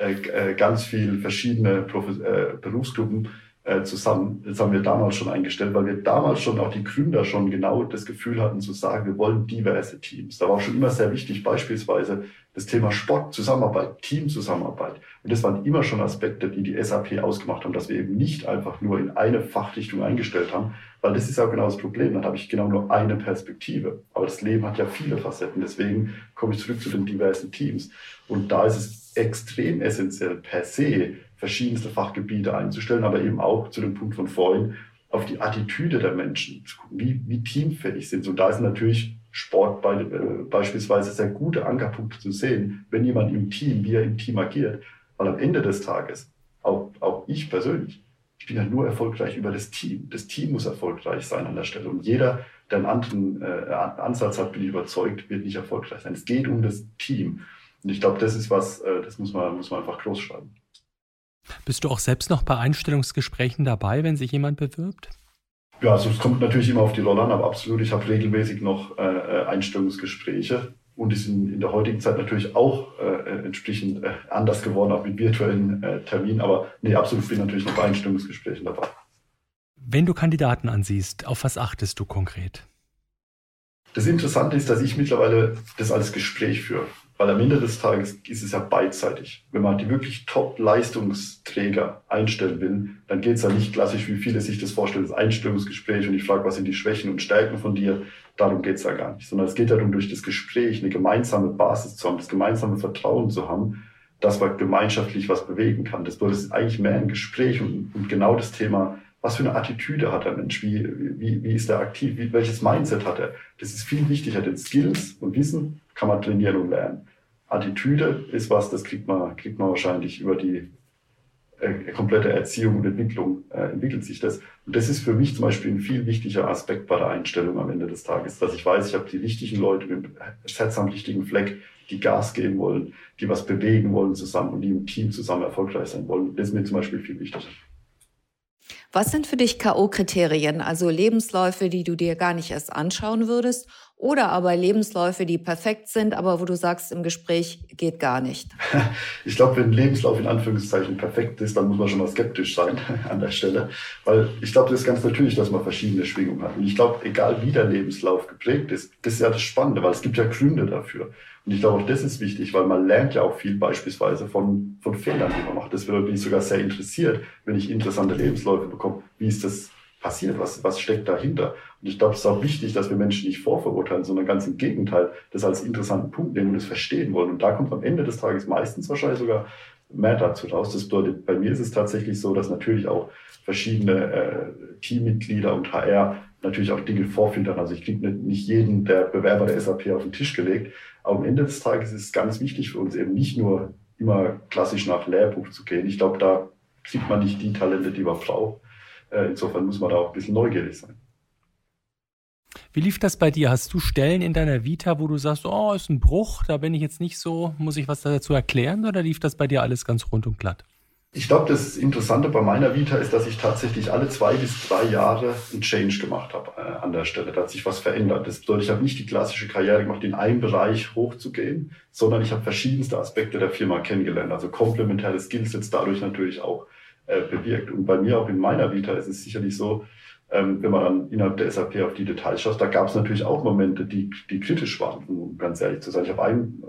Speaker 3: äh, äh, ganz viel verschiedene Profi äh, Berufsgruppen äh, zusammen. Das haben wir damals schon eingestellt, weil wir damals schon auch die Gründer schon genau das Gefühl hatten zu sagen, wir wollen diverse Teams. Da war auch schon immer sehr wichtig, beispielsweise das Thema Sport, Zusammenarbeit, Teamzusammenarbeit. Und das waren immer schon Aspekte, die die SAP ausgemacht haben, dass wir eben nicht einfach nur in eine Fachrichtung eingestellt haben, weil das ist auch genau das Problem. Dann habe ich genau nur eine Perspektive. Aber das Leben hat ja viele Facetten. Deswegen komme ich zurück zu den diversen Teams. Und da ist es extrem essentiell per se, verschiedenste Fachgebiete einzustellen, aber eben auch zu dem Punkt von vorhin, auf die Attitüde der Menschen, wie, wie teamfähig sind. Und da ist natürlich Sport bei, äh, beispielsweise sehr gute Ankerpunkte zu sehen, wenn jemand im Team, wie er im Team agiert. Weil am Ende des Tages, auch, auch ich persönlich, ich bin ja nur erfolgreich über das Team. Das Team muss erfolgreich sein an der Stelle. Und jeder, der einen anderen äh, Ansatz hat, bin ich überzeugt, wird nicht erfolgreich sein. Es geht um das Team. Und ich glaube, das ist was, äh, das muss man, muss man einfach groß schreiben.
Speaker 2: Bist du auch selbst noch bei Einstellungsgesprächen dabei, wenn sich jemand bewirbt?
Speaker 3: Ja, also es kommt natürlich immer auf die Rolle an, aber absolut, ich habe regelmäßig noch äh, äh, Einstellungsgespräche und die sind in der heutigen Zeit natürlich auch äh, entsprechend äh, anders geworden, auch mit virtuellen äh, Terminen, aber nee, absolut bin natürlich noch bei Einstellungsgesprächen dabei.
Speaker 2: Wenn du Kandidaten ansiehst, auf was achtest du konkret?
Speaker 3: Das Interessante ist, dass ich mittlerweile das als Gespräch führe. Weil am Ende des Tages ist es ja beidseitig. Wenn man die wirklich Top-Leistungsträger einstellen will, dann geht es ja nicht klassisch, wie viele sich das vorstellen, das Einstellungsgespräch und ich frage, was sind die Schwächen und Stärken von dir. Darum geht es ja gar nicht. Sondern es geht darum, durch das Gespräch eine gemeinsame Basis zu haben, das gemeinsame Vertrauen zu haben, dass man gemeinschaftlich was bewegen kann. Das ist eigentlich mehr ein Gespräch und, und genau das Thema, was für eine Attitüde hat der Mensch? Wie, wie, wie ist er aktiv? Wie, welches Mindset hat er? Das ist viel wichtiger, denn Skills und Wissen kann man trainieren und lernen. Attitüde ist was, das kriegt man, kriegt man wahrscheinlich über die äh, komplette Erziehung und Entwicklung, äh, entwickelt sich das. Und das ist für mich zum Beispiel ein viel wichtiger Aspekt bei der Einstellung am Ende des Tages, dass ich weiß, ich habe die richtigen Leute mit dem Herz richtigen Fleck, die Gas geben wollen, die was bewegen wollen zusammen und die im Team zusammen erfolgreich sein wollen. Das ist mir zum Beispiel viel wichtiger.
Speaker 1: Was sind für dich K.O.-Kriterien, also Lebensläufe, die du dir gar nicht erst anschauen würdest oder aber Lebensläufe, die perfekt sind, aber wo du sagst, im Gespräch geht gar nicht?
Speaker 3: Ich glaube, wenn ein Lebenslauf in Anführungszeichen perfekt ist, dann muss man schon mal skeptisch sein an der Stelle. Weil ich glaube, das ist ganz natürlich, dass man verschiedene Schwingungen hat. Und ich glaube, egal wie der Lebenslauf geprägt ist, das ist ja das Spannende, weil es gibt ja Gründe dafür. Und ich glaube auch das ist wichtig, weil man lernt ja auch viel beispielsweise von, von Fehlern, die man macht. Das bin ich sogar sehr interessiert, wenn ich interessante Lebensläufe bekomme. Wie ist das passiert? Was, was steckt dahinter? Und ich glaube, es ist auch wichtig, dass wir Menschen nicht vorverurteilen, sondern ganz im Gegenteil, das als interessanten Punkt nehmen und das verstehen wollen. Und da kommt am Ende des Tages meistens wahrscheinlich sogar mehr dazu raus. Das bedeutet, bei mir ist es tatsächlich so, dass natürlich auch verschiedene äh, Teammitglieder und HR natürlich auch Dinge vorfiltern. Also ich kriege nicht jeden der Bewerber der SAP auf den Tisch gelegt. Aber am Ende des Tages ist es ganz wichtig für uns eben nicht nur immer klassisch nach Lehrbuch zu gehen. Ich glaube, da kriegt man nicht die Talente, die man braucht. Äh, insofern muss man da auch ein bisschen neugierig sein.
Speaker 2: Wie lief das bei dir? Hast du Stellen in deiner Vita, wo du sagst, oh, ist ein Bruch, da bin ich jetzt nicht so, muss ich was dazu erklären oder lief das bei dir alles ganz rund und glatt?
Speaker 3: Ich glaube, das Interessante bei meiner Vita ist, dass ich tatsächlich alle zwei bis drei Jahre einen Change gemacht habe äh, an der Stelle. Da hat sich was verändert. Das bedeutet, ich habe nicht die klassische Karriere gemacht, in einem Bereich hochzugehen, sondern ich habe verschiedenste Aspekte der Firma kennengelernt. Also komplementäre Skillsets dadurch natürlich auch äh, bewirkt. Und bei mir auch in meiner Vita ist es sicherlich so, ähm, wenn man dann innerhalb der SAP auf die Details schaut, da gab es natürlich auch Momente, die, die kritisch waren, um ganz ehrlich zu sein. Ich habe ein,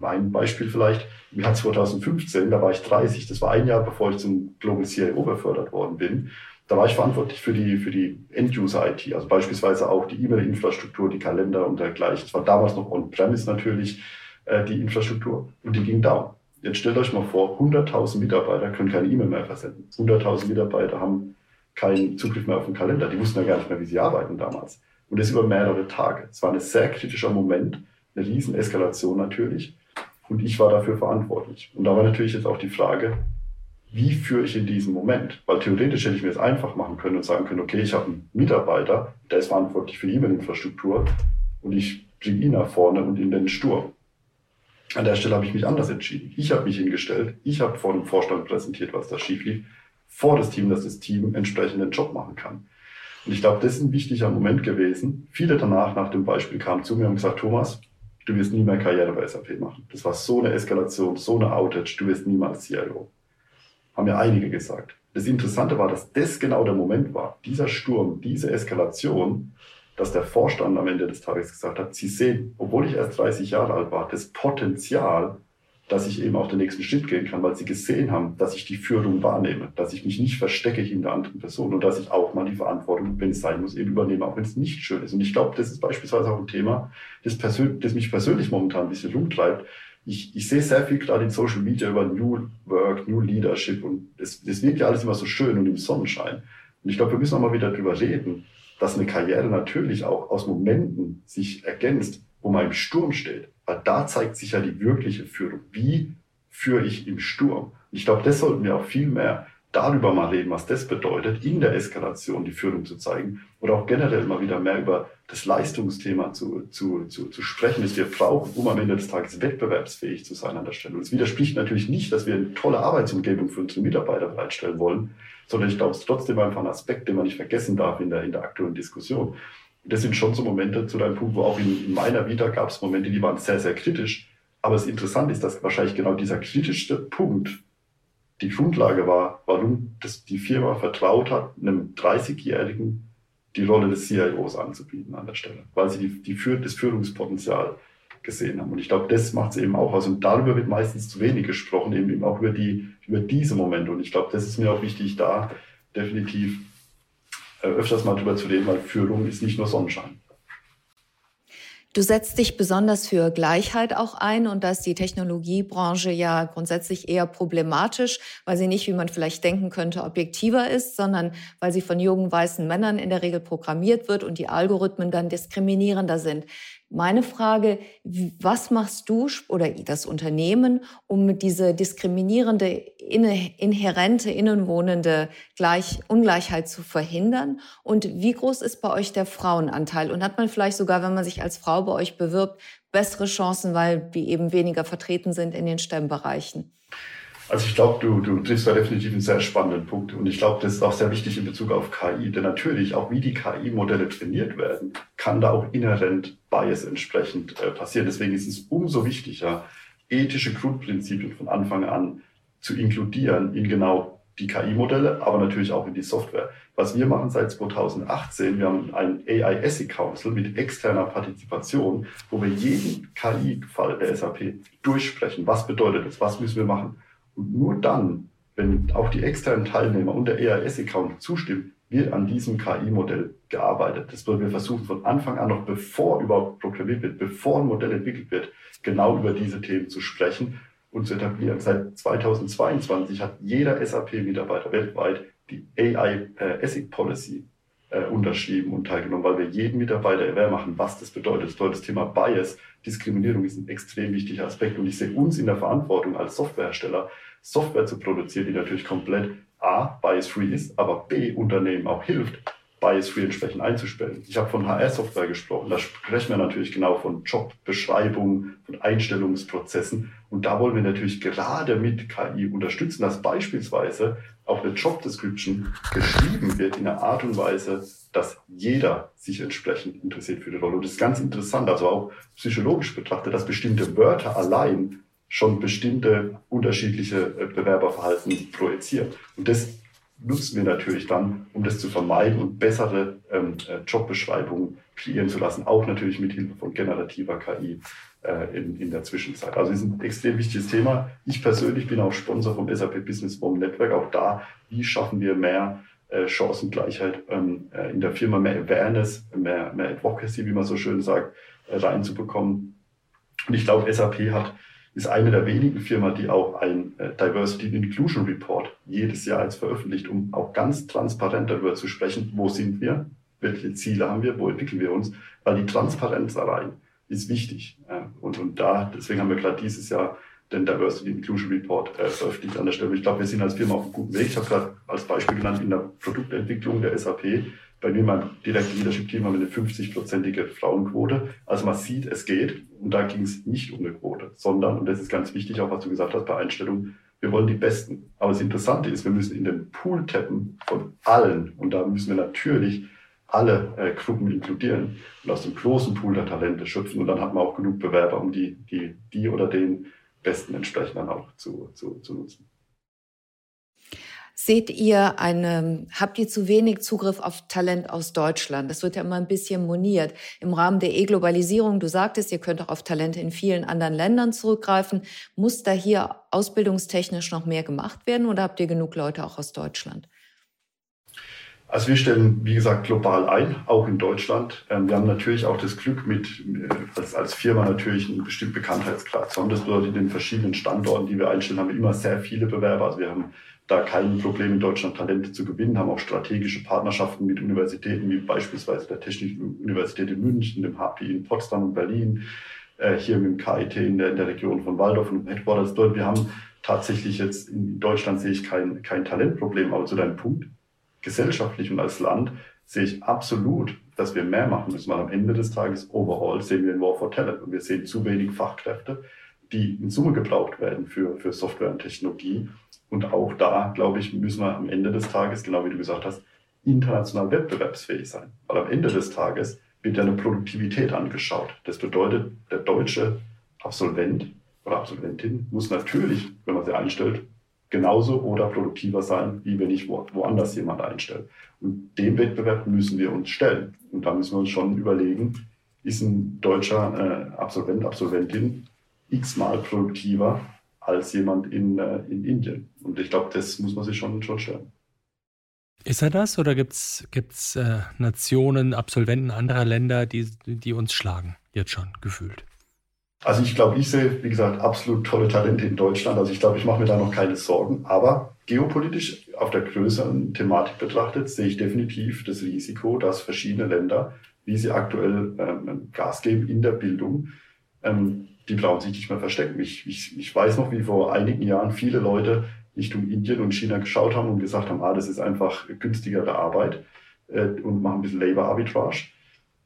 Speaker 3: äh, ein Beispiel vielleicht, im Jahr 2015, da war ich 30, das war ein Jahr, bevor ich zum Global CIO befördert worden bin. Da war ich verantwortlich für die, für die End-User-IT, also beispielsweise auch die E-Mail-Infrastruktur, die Kalender und dergleichen. Es war damals noch on-premise natürlich äh, die Infrastruktur und die ging down. Jetzt stellt euch mal vor, 100.000 Mitarbeiter können keine E-Mail mehr versenden. 100.000 Mitarbeiter haben keinen Zugriff mehr auf den Kalender. Die wussten ja gar nicht mehr, wie sie arbeiten damals. Und das über mehrere Tage. Es war ein sehr kritischer Moment, eine Rieseneskalation natürlich. Und ich war dafür verantwortlich. Und da war natürlich jetzt auch die Frage, wie führe ich in diesem Moment? Weil theoretisch hätte ich mir es einfach machen können und sagen können, okay, ich habe einen Mitarbeiter, der ist verantwortlich für die E-Mail-Infrastruktur und ich bringe ihn nach vorne und ihn den Sturm. An der Stelle habe ich mich anders entschieden. Ich habe mich hingestellt, ich habe vor dem Vorstand präsentiert, was da schief lief, vor das Team, dass das Team entsprechend den Job machen kann. Und ich glaube, das ist ein wichtiger Moment gewesen. Viele danach, nach dem Beispiel, kamen zu mir und gesagt, Thomas, du wirst nie mehr Karriere bei SAP machen. Das war so eine Eskalation, so eine Outage, du wirst niemals CIO. Haben ja einige gesagt. Das Interessante war, dass das genau der Moment war, dieser Sturm, diese Eskalation, dass der Vorstand am Ende des Tages gesagt hat, Sie sehen, obwohl ich erst 30 Jahre alt war, das Potenzial, dass ich eben auch den nächsten Schritt gehen kann, weil sie gesehen haben, dass ich die Führung wahrnehme, dass ich mich nicht verstecke hinter anderen Personen und dass ich auch mal die Verantwortung, wenn es sein muss, eben übernehme, auch wenn es nicht schön ist. Und ich glaube, das ist beispielsweise auch ein Thema, das, das mich persönlich momentan ein bisschen rumtreibt. Ich, ich sehe sehr viel gerade in Social Media über New Work, New Leadership und das, das wirkt ja alles immer so schön und im Sonnenschein. Und ich glaube, wir müssen auch mal wieder drüber reden, dass eine Karriere natürlich auch aus Momenten sich ergänzt, wo man im Sturm steht. Weil da zeigt sich ja die wirkliche Führung. Wie führe ich im Sturm? Und ich glaube, das sollten wir auch viel mehr darüber mal reden, was das bedeutet, in der Eskalation die Führung zu zeigen oder auch generell mal wieder mehr über das Leistungsthema zu, zu, zu, zu sprechen, das wir brauchen, um am Ende des Tages wettbewerbsfähig zu sein an der Stelle. Und es widerspricht natürlich nicht, dass wir eine tolle Arbeitsumgebung für unsere Mitarbeiter bereitstellen wollen, sondern ich glaube, es ist trotzdem einfach ein Aspekt, den man nicht vergessen darf in der, in der aktuellen Diskussion. Und das sind schon so Momente zu deinem Punkt, wo auch in, in meiner Vita gab es Momente, die waren sehr, sehr kritisch. Aber das Interessante ist, dass wahrscheinlich genau dieser kritischste Punkt die Grundlage war, warum das die Firma vertraut hat, einem 30-Jährigen die Rolle des CIOs anzubieten an der Stelle, weil sie die, die Führ das Führungspotenzial gesehen haben. Und ich glaube, das macht es eben auch aus. Und darüber wird meistens zu wenig gesprochen, eben auch über, die, über diese Momente. Und ich glaube, das ist mir auch wichtig, da definitiv äh, öfters mal drüber zu reden, weil Führung ist nicht nur Sonnenschein.
Speaker 1: Du setzt dich besonders für Gleichheit auch ein und da ist die Technologiebranche ja grundsätzlich eher problematisch, weil sie nicht, wie man vielleicht denken könnte, objektiver ist, sondern weil sie von jungen weißen Männern in der Regel programmiert wird und die Algorithmen dann diskriminierender sind. Meine Frage, was machst du oder das Unternehmen, um diese diskriminierende, inhärente, innenwohnende Gleich Ungleichheit zu verhindern? Und wie groß ist bei euch der Frauenanteil? Und hat man vielleicht sogar, wenn man sich als Frau bei euch bewirbt, bessere Chancen, weil wir eben weniger vertreten sind in den STEM-Bereichen?
Speaker 3: Also ich glaube, du, du triffst da definitiv einen sehr spannenden Punkt. Und ich glaube, das ist auch sehr wichtig in Bezug auf KI. Denn natürlich, auch wie die KI-Modelle trainiert werden, kann da auch inhärent Bias entsprechend äh, passieren. Deswegen ist es umso wichtiger, ethische Grundprinzipien von Anfang an zu inkludieren in genau die KI-Modelle, aber natürlich auch in die Software. Was wir machen seit 2018, wir haben ein AI Ethic Council mit externer Partizipation, wo wir jeden KI-Fall der SAP durchsprechen. Was bedeutet das? Was müssen wir machen? Und nur dann, wenn auch die externen Teilnehmer und der EAS-Account zustimmen, wird an diesem KI-Modell gearbeitet. Das wollen wir versuchen von Anfang an, noch bevor überhaupt programmiert wird, bevor ein Modell entwickelt wird, genau über diese Themen zu sprechen und zu etablieren. Seit 2022 hat jeder SAP-Mitarbeiter weltweit die AI äh, unterschrieben und teilgenommen, weil wir jeden Mitarbeiter aware machen, was das bedeutet. Das bedeutet, das Thema Bias, Diskriminierung ist ein extrem wichtiger Aspekt und ich sehe uns in der Verantwortung als Softwarehersteller, Software zu produzieren, die natürlich komplett A, bias-free ist, aber B, Unternehmen auch hilft, bias-free entsprechend einzustellen. Ich habe von HR-Software gesprochen. Da sprechen wir natürlich genau von Jobbeschreibungen, von Einstellungsprozessen. Und da wollen wir natürlich gerade mit KI unterstützen, dass beispielsweise auch eine Job Description geschrieben wird in einer Art und Weise, dass jeder sich entsprechend interessiert für die Rolle. Und das ist ganz interessant, also auch psychologisch betrachtet, dass bestimmte Wörter allein schon bestimmte unterschiedliche äh, Bewerberverhalten projizieren. Und das nutzen wir natürlich dann, um das zu vermeiden und bessere ähm, äh, Jobbeschreibungen kreieren zu lassen, auch natürlich mit Hilfe von generativer KI äh, in, in der Zwischenzeit. Also es ist ein extrem wichtiges Thema. Ich persönlich bin auch Sponsor vom SAP Business Bomb Network. Auch da, wie schaffen wir mehr äh, Chancengleichheit ähm, äh, in der Firma, mehr Awareness, mehr, mehr Advocacy, wie man so schön sagt, äh, reinzubekommen. Und ich glaube, SAP hat ist eine der wenigen Firmen, die auch ein äh, Diversity Inclusion Report jedes Jahr als veröffentlicht, um auch ganz transparent darüber zu sprechen, wo sind wir, welche Ziele haben wir, wo entwickeln wir uns, weil die Transparenz allein ist wichtig. Und, und da, deswegen haben wir gerade dieses Jahr den Diversity Inclusion Report äh, veröffentlicht an der Stelle. Ich glaube, wir sind als Firma auf einem guten Weg. Ich habe gerade als Beispiel genannt in der Produktentwicklung der SAP bei mir mein direktes Leadership-Team haben wir eine 50-prozentige Frauenquote. Also man sieht, es geht. Und da ging es nicht um eine Quote, sondern, und das ist ganz wichtig, auch was du gesagt hast bei Einstellungen, wir wollen die Besten. Aber das Interessante ist, wir müssen in den Pool tappen von allen. Und da müssen wir natürlich alle äh, Gruppen inkludieren und aus dem großen Pool der Talente schöpfen. Und dann hat man auch genug Bewerber, um die, die, die oder den Besten entsprechend dann auch zu, zu, zu nutzen.
Speaker 1: Seht ihr eine, habt ihr zu wenig Zugriff auf Talent aus Deutschland? Das wird ja immer ein bisschen moniert. Im Rahmen der E-Globalisierung, du sagtest, ihr könnt auch auf Talente in vielen anderen Ländern zurückgreifen. Muss da hier ausbildungstechnisch noch mehr gemacht werden oder habt ihr genug Leute auch aus Deutschland?
Speaker 3: Also wir stellen, wie gesagt, global ein, auch in Deutschland. Ähm, wir haben natürlich auch das Glück, mit äh, als, als Firma natürlich einen bestimmten Bekanntheitsgrad zu haben. Das bedeutet, in den verschiedenen Standorten, die wir einstellen, haben wir immer sehr viele Bewerber. Also wir haben da kein Problem in Deutschland Talente zu gewinnen, haben auch strategische Partnerschaften mit Universitäten wie beispielsweise der Technischen Universität in München, dem HPI in Potsdam und Berlin, äh, hier mit dem KIT in der, in der Region von Waldorf und Headquarters dort. Wir haben tatsächlich jetzt in Deutschland sehe ich kein, kein Talentproblem, aber zu deinem Punkt, gesellschaftlich und als Land sehe ich absolut, dass wir mehr machen müssen, weil am Ende des Tages overall sehen wir ein War for Talent und wir sehen zu wenig Fachkräfte, die in Summe gebraucht werden für, für Software und Technologie. Und auch da, glaube ich, müssen wir am Ende des Tages, genau wie du gesagt hast, international wettbewerbsfähig sein. Weil am Ende des Tages wird ja eine Produktivität angeschaut. Das bedeutet, der deutsche Absolvent oder Absolventin muss natürlich, wenn man sie einstellt, genauso oder produktiver sein, wie wenn ich wo, woanders jemand einstelle. Und dem Wettbewerb müssen wir uns stellen. Und da müssen wir uns schon überlegen, ist ein deutscher äh, Absolvent, Absolventin x-mal produktiver als jemand in, äh, in Indien. Und ich glaube, das muss man sich schon, schon stellen.
Speaker 2: Ist er das oder gibt es äh, Nationen, Absolventen anderer Länder, die, die uns schlagen, jetzt schon gefühlt?
Speaker 3: Also ich glaube, ich sehe, wie gesagt, absolut tolle Talente in Deutschland. Also ich glaube, ich mache mir da noch keine Sorgen. Aber geopolitisch auf der größeren Thematik betrachtet, sehe ich definitiv das Risiko, dass verschiedene Länder, wie sie aktuell ähm, Gas geben in der Bildung, ähm, die brauchen sich nicht mehr verstecken. Ich, ich, ich weiß noch, wie vor einigen Jahren viele Leute Richtung Indien und China geschaut haben und gesagt haben, ah, das ist einfach günstigere Arbeit äh, und machen ein bisschen Labor Arbitrage.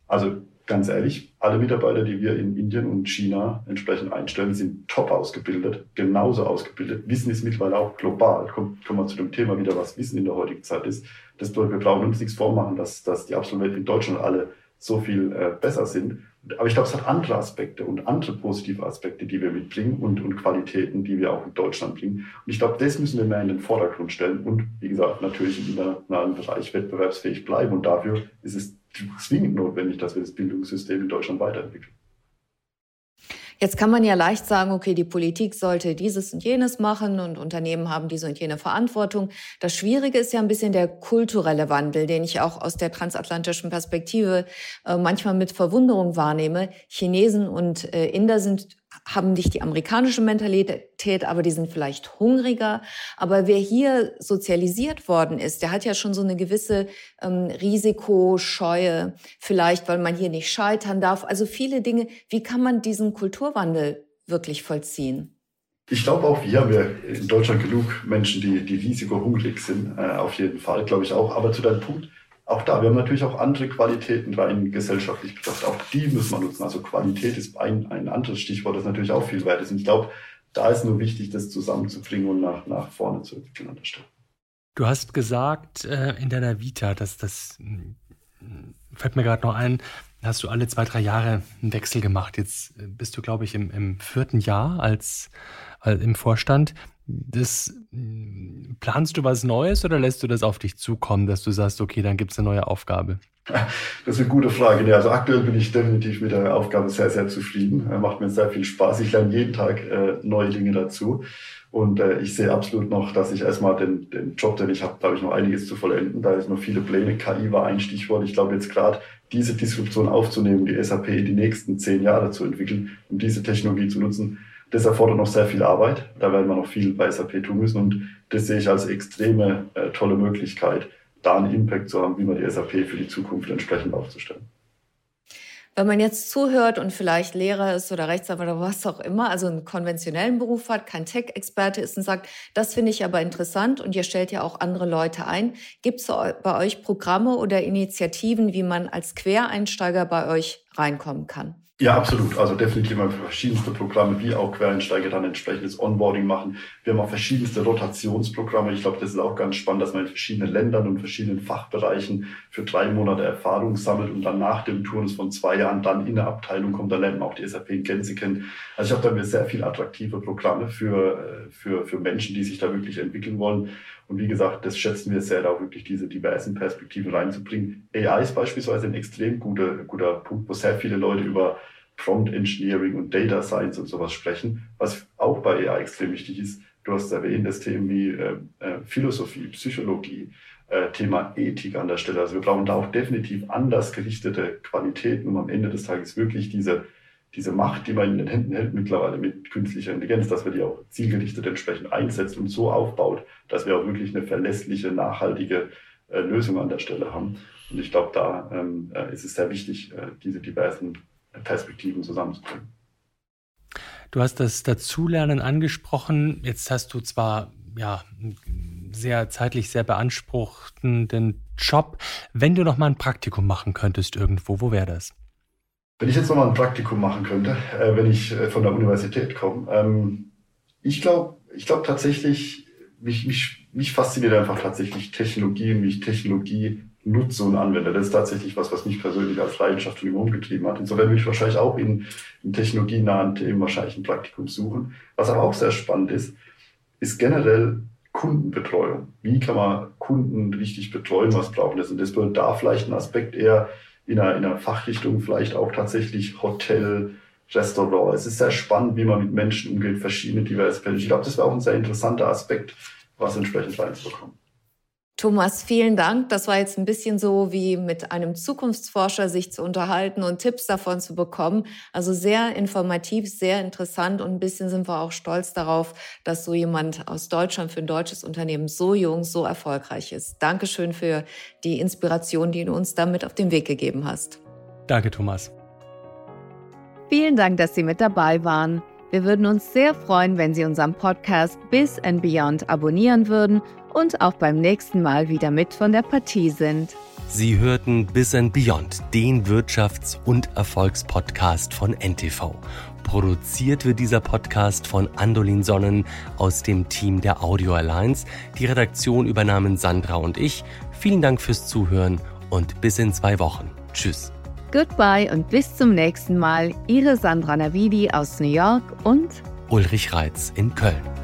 Speaker 3: Also ganz ehrlich, alle Mitarbeiter, die wir in Indien und China entsprechend einstellen, sind top ausgebildet, genauso ausgebildet. Wissen ist mittlerweile auch global. Kommt, kommen wir zu dem Thema wieder, was Wissen in der heutigen Zeit ist. Das bedeutet, wir brauchen uns nichts vormachen, dass, dass die Absolventen in Deutschland alle so viel äh, besser sind. Aber ich glaube, es hat andere Aspekte und andere positive Aspekte, die wir mitbringen und, und Qualitäten, die wir auch in Deutschland bringen. Und ich glaube, das müssen wir mehr in den Vordergrund stellen und, wie gesagt, natürlich im internationalen Bereich wettbewerbsfähig bleiben. Und dafür ist es zwingend notwendig, dass wir das Bildungssystem in Deutschland weiterentwickeln.
Speaker 1: Jetzt kann man ja leicht sagen, okay, die Politik sollte dieses und jenes machen und Unternehmen haben diese und jene Verantwortung. Das Schwierige ist ja ein bisschen der kulturelle Wandel, den ich auch aus der transatlantischen Perspektive äh, manchmal mit Verwunderung wahrnehme. Chinesen und äh, Inder sind haben nicht die amerikanische Mentalität, aber die sind vielleicht hungriger. Aber wer hier sozialisiert worden ist, der hat ja schon so eine gewisse ähm, Risikoscheue, vielleicht weil man hier nicht scheitern darf. Also viele Dinge. Wie kann man diesen Kulturwandel wirklich vollziehen?
Speaker 3: Ich glaube auch, wir haben ja in Deutschland genug Menschen, die, die risikohungrig sind, äh, auf jeden Fall, glaube ich auch. Aber zu deinem Punkt, auch da, wir haben natürlich auch andere Qualitäten rein gesellschaftlich betrachtet. Auch die müssen wir nutzen. Also Qualität ist ein, ein anderes Stichwort, das natürlich auch viel wert ist. Und ich glaube, da ist nur wichtig, das zusammenzubringen und nach, nach vorne zu entwickeln an der Stelle.
Speaker 2: Du hast gesagt äh, in deiner Vita, dass das fällt mir gerade noch ein, hast du alle zwei, drei Jahre einen Wechsel gemacht. Jetzt äh, bist du, glaube ich, im, im vierten Jahr als, als im Vorstand. Das, hm, planst du was Neues oder lässt du das auf dich zukommen, dass du sagst, okay, dann gibt es eine neue Aufgabe?
Speaker 3: Das ist eine gute Frage. also aktuell bin ich definitiv mit der Aufgabe sehr, sehr zufrieden. Macht mir sehr viel Spaß. Ich lerne jeden Tag äh, neue Dinge dazu. Und äh, ich sehe absolut noch, dass ich erstmal den, den Job, den ich habe, habe ich noch einiges zu vollenden. Da ist noch viele Pläne. KI war ein Stichwort. Ich glaube jetzt gerade diese Disruption aufzunehmen, die SAP in die nächsten zehn Jahre zu entwickeln und diese Technologie zu nutzen, das erfordert noch sehr viel Arbeit. Da werden wir noch viel bei SAP tun müssen. Und das sehe ich als extreme äh, tolle Möglichkeit, da einen Impact zu haben, wie man die SAP für die Zukunft entsprechend aufzustellen.
Speaker 1: Wenn man jetzt zuhört und vielleicht Lehrer ist oder Rechtsanwalt oder was auch immer, also einen konventionellen Beruf hat, kein Tech-Experte ist und sagt, das finde ich aber interessant und ihr stellt ja auch andere Leute ein. Gibt es bei euch Programme oder Initiativen, wie man als Quereinsteiger bei euch reinkommen kann?
Speaker 3: Ja, absolut. Also definitiv mal verschiedenste Programme, wie auch Quereinsteiger dann entsprechendes Onboarding machen. Wir haben auch verschiedenste Rotationsprogramme. Ich glaube, das ist auch ganz spannend, dass man in verschiedenen Ländern und verschiedenen Fachbereichen für drei Monate Erfahrung sammelt und dann nach dem Turnus von zwei Jahren dann in eine Abteilung kommt, dann lernt man auch die SAP in Gänze kennen. Also ich habe da sehr viele attraktive Programme für, für, für Menschen, die sich da wirklich entwickeln wollen. Und wie gesagt, das schätzen wir sehr, da wirklich diese diversen Perspektiven reinzubringen. AI ist beispielsweise ein extrem guter, guter Punkt, wo sehr viele Leute über Prompt Engineering und Data Science und sowas sprechen, was auch bei AI extrem wichtig ist. Du hast erwähnt, das Themen wie äh, äh, Philosophie, Psychologie, äh, Thema Ethik an der Stelle. Also wir brauchen da auch definitiv anders gerichtete Qualitäten, um am Ende des Tages wirklich diese diese Macht, die man in den Händen hält mittlerweile mit künstlicher Intelligenz, dass wir die auch zielgerichtet entsprechend einsetzt und so aufbaut, dass wir auch wirklich eine verlässliche, nachhaltige äh, Lösung an der Stelle haben. Und ich glaube, da ähm, äh, ist es sehr wichtig, äh, diese diversen Perspektiven zusammenzubringen.
Speaker 2: Du hast das Dazulernen angesprochen. Jetzt hast du zwar ja einen sehr zeitlich sehr beanspruchenden Job. Wenn du noch mal ein Praktikum machen könntest irgendwo, wo wäre das?
Speaker 3: Wenn ich jetzt nochmal ein Praktikum machen könnte, äh, wenn ich äh, von der Universität komme, ähm, ich glaube ich glaub tatsächlich, mich, mich, mich fasziniert einfach tatsächlich Technologie und wie ich Technologie nutze und anwende. Das ist tatsächlich was, was mich persönlich als Leidenschaft und umgetrieben hat. Insofern würde ich wahrscheinlich auch in, in technologienahen Themen wahrscheinlich ein Praktikum suchen. Was aber auch sehr spannend ist, ist generell Kundenbetreuung. Wie kann man Kunden richtig betreuen? Was brauchen das? Und das wird da vielleicht ein Aspekt eher in einer, in einer Fachrichtung vielleicht auch tatsächlich Hotel, Restaurant. Es ist sehr spannend, wie man mit Menschen umgeht, verschiedene diverse Fälle. Ich glaube, das wäre auch ein sehr interessanter Aspekt, was entsprechend reinzubekommen.
Speaker 1: Thomas, vielen Dank. Das war jetzt ein bisschen so wie mit einem Zukunftsforscher sich zu unterhalten und Tipps davon zu bekommen. Also sehr informativ, sehr interessant und ein bisschen sind wir auch stolz darauf, dass so jemand aus Deutschland für ein deutsches Unternehmen so jung, so erfolgreich ist. Dankeschön für die Inspiration, die du uns damit auf den Weg gegeben hast.
Speaker 2: Danke, Thomas.
Speaker 1: Vielen Dank, dass Sie mit dabei waren. Wir würden uns sehr freuen, wenn Sie unseren Podcast Bis and Beyond abonnieren würden und auch beim nächsten Mal wieder mit von der Partie sind.
Speaker 2: Sie hörten Bis and Beyond, den Wirtschafts- und Erfolgspodcast von NTV. Produziert wird dieser Podcast von Andolin Sonnen aus dem Team der Audio Alliance. Die Redaktion übernahmen Sandra und ich. Vielen Dank fürs Zuhören und bis in zwei Wochen. Tschüss.
Speaker 1: Goodbye und bis zum nächsten Mal. Ihre Sandra Navidi aus New York und
Speaker 2: Ulrich Reitz in Köln.